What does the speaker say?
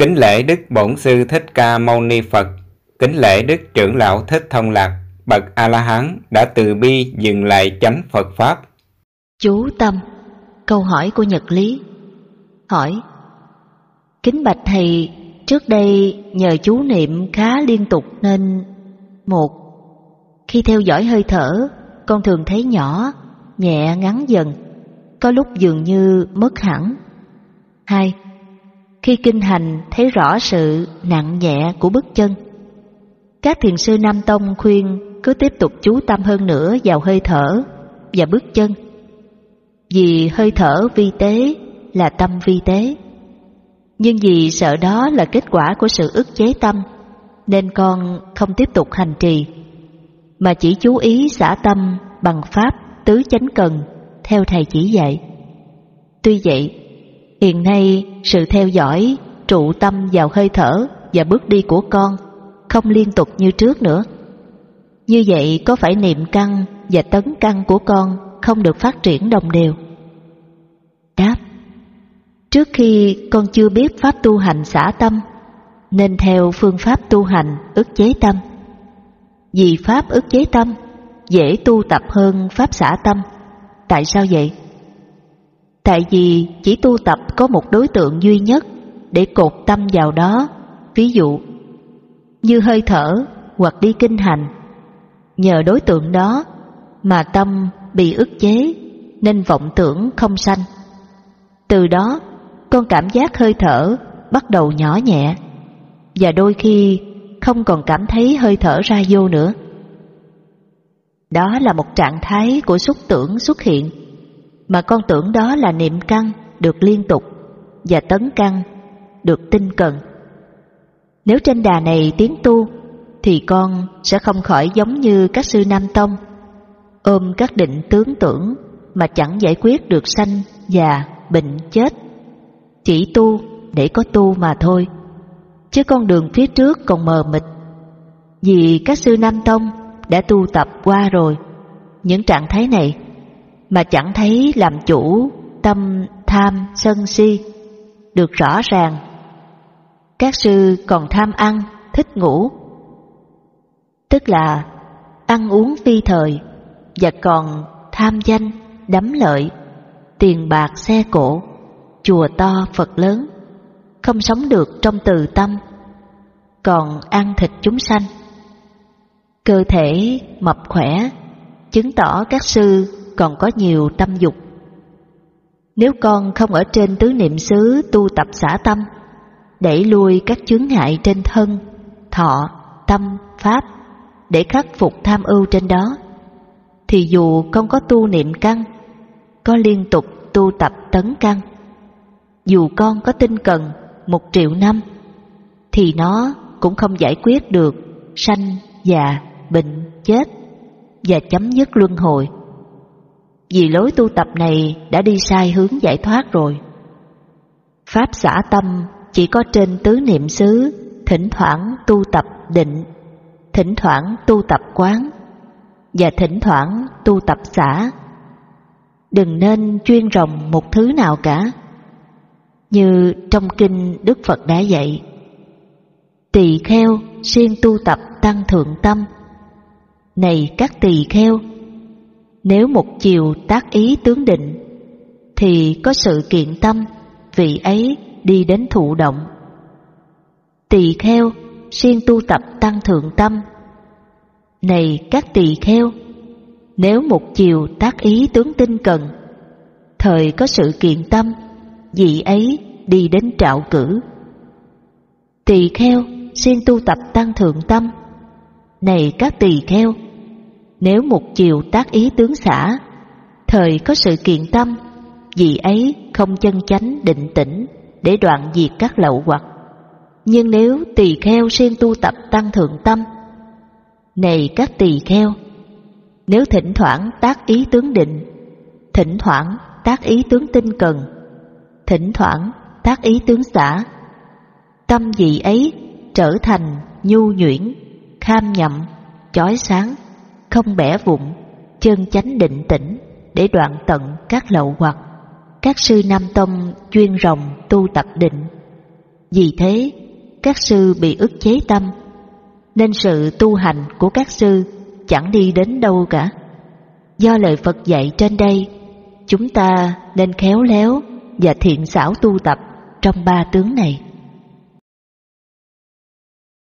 Kính lễ Đức Bổn Sư Thích Ca Mâu Ni Phật, kính lễ Đức Trưởng Lão Thích Thông Lạc, bậc A-la-hán đã từ bi dừng lại chánh Phật Pháp. Chú Tâm Câu hỏi của Nhật Lý Hỏi Kính bạch thầy, trước đây nhờ chú niệm khá liên tục nên Một Khi theo dõi hơi thở, con thường thấy nhỏ, nhẹ ngắn dần, có lúc dường như mất hẳn. Hai khi kinh hành thấy rõ sự nặng nhẹ của bước chân. Các thiền sư Nam Tông khuyên cứ tiếp tục chú tâm hơn nữa vào hơi thở và bước chân. Vì hơi thở vi tế là tâm vi tế. Nhưng vì sợ đó là kết quả của sự ức chế tâm, nên con không tiếp tục hành trì, mà chỉ chú ý xả tâm bằng pháp tứ chánh cần theo thầy chỉ dạy. Tuy vậy, hiện nay sự theo dõi, trụ tâm vào hơi thở và bước đi của con không liên tục như trước nữa. Như vậy có phải niệm căn và tấn căn của con không được phát triển đồng đều? Đáp Trước khi con chưa biết pháp tu hành xả tâm Nên theo phương pháp tu hành ức chế tâm Vì pháp ức chế tâm dễ tu tập hơn pháp xả tâm Tại sao vậy? Tại vì chỉ tu tập có một đối tượng duy nhất để cột tâm vào đó Ví dụ như hơi thở hoặc đi kinh hành Nhờ đối tượng đó mà tâm bị ức chế nên vọng tưởng không sanh. Từ đó, con cảm giác hơi thở bắt đầu nhỏ nhẹ và đôi khi không còn cảm thấy hơi thở ra vô nữa. Đó là một trạng thái của xúc tưởng xuất hiện mà con tưởng đó là niệm căn được liên tục và tấn căn được tinh cần. Nếu trên đà này tiến tu thì con sẽ không khỏi giống như các sư Nam Tông, ôm các định tướng tưởng mà chẳng giải quyết được sanh, già, bệnh, chết. Chỉ tu để có tu mà thôi, chứ con đường phía trước còn mờ mịt. Vì các sư Nam Tông đã tu tập qua rồi, những trạng thái này mà chẳng thấy làm chủ tâm tham sân si được rõ ràng. Các sư còn tham ăn, thích ngủ tức là ăn uống phi thời và còn tham danh, đắm lợi, tiền bạc xe cổ, chùa to Phật lớn, không sống được trong từ tâm, còn ăn thịt chúng sanh. Cơ thể mập khỏe, chứng tỏ các sư còn có nhiều tâm dục. Nếu con không ở trên tứ niệm xứ tu tập xả tâm, đẩy lui các chướng ngại trên thân, thọ, tâm, pháp để khắc phục tham ưu trên đó, thì dù con có tu niệm căn, có liên tục tu tập tấn căn, dù con có tinh cần một triệu năm, thì nó cũng không giải quyết được sanh, già, bệnh, chết và chấm dứt luân hồi. Vì lối tu tập này đã đi sai hướng giải thoát rồi. Pháp xả tâm chỉ có trên tứ niệm xứ, thỉnh thoảng tu tập định thỉnh thoảng tu tập quán và thỉnh thoảng tu tập xả. Đừng nên chuyên rồng một thứ nào cả. Như trong kinh Đức Phật đã dạy, tỳ kheo siêng tu tập tăng thượng tâm. Này các tỳ kheo, nếu một chiều tác ý tướng định, thì có sự kiện tâm vị ấy đi đến thụ động. Tỳ kheo siêng tu tập tăng thượng tâm. Này các tỳ kheo, nếu một chiều tác ý tướng tinh cần, thời có sự kiện tâm, vị ấy đi đến trạo cử. Tỳ kheo xin tu tập tăng thượng tâm. Này các tỳ kheo, nếu một chiều tác ý tướng xả, thời có sự kiện tâm, vị ấy không chân chánh định tĩnh để đoạn diệt các lậu hoặc. Nhưng nếu tỳ kheo siêng tu tập tăng thượng tâm, này các tỳ kheo, nếu thỉnh thoảng tác ý tướng định, thỉnh thoảng tác ý tướng tinh cần, thỉnh thoảng tác ý tướng xả, tâm vị ấy trở thành nhu nhuyễn, kham nhậm, chói sáng, không bẻ vụn, chân chánh định tĩnh để đoạn tận các lậu hoặc. Các sư Nam Tông chuyên rồng tu tập định Vì thế, các sư bị ức chế tâm, nên sự tu hành của các sư chẳng đi đến đâu cả. Do lời Phật dạy trên đây, chúng ta nên khéo léo và thiện xảo tu tập trong ba tướng này.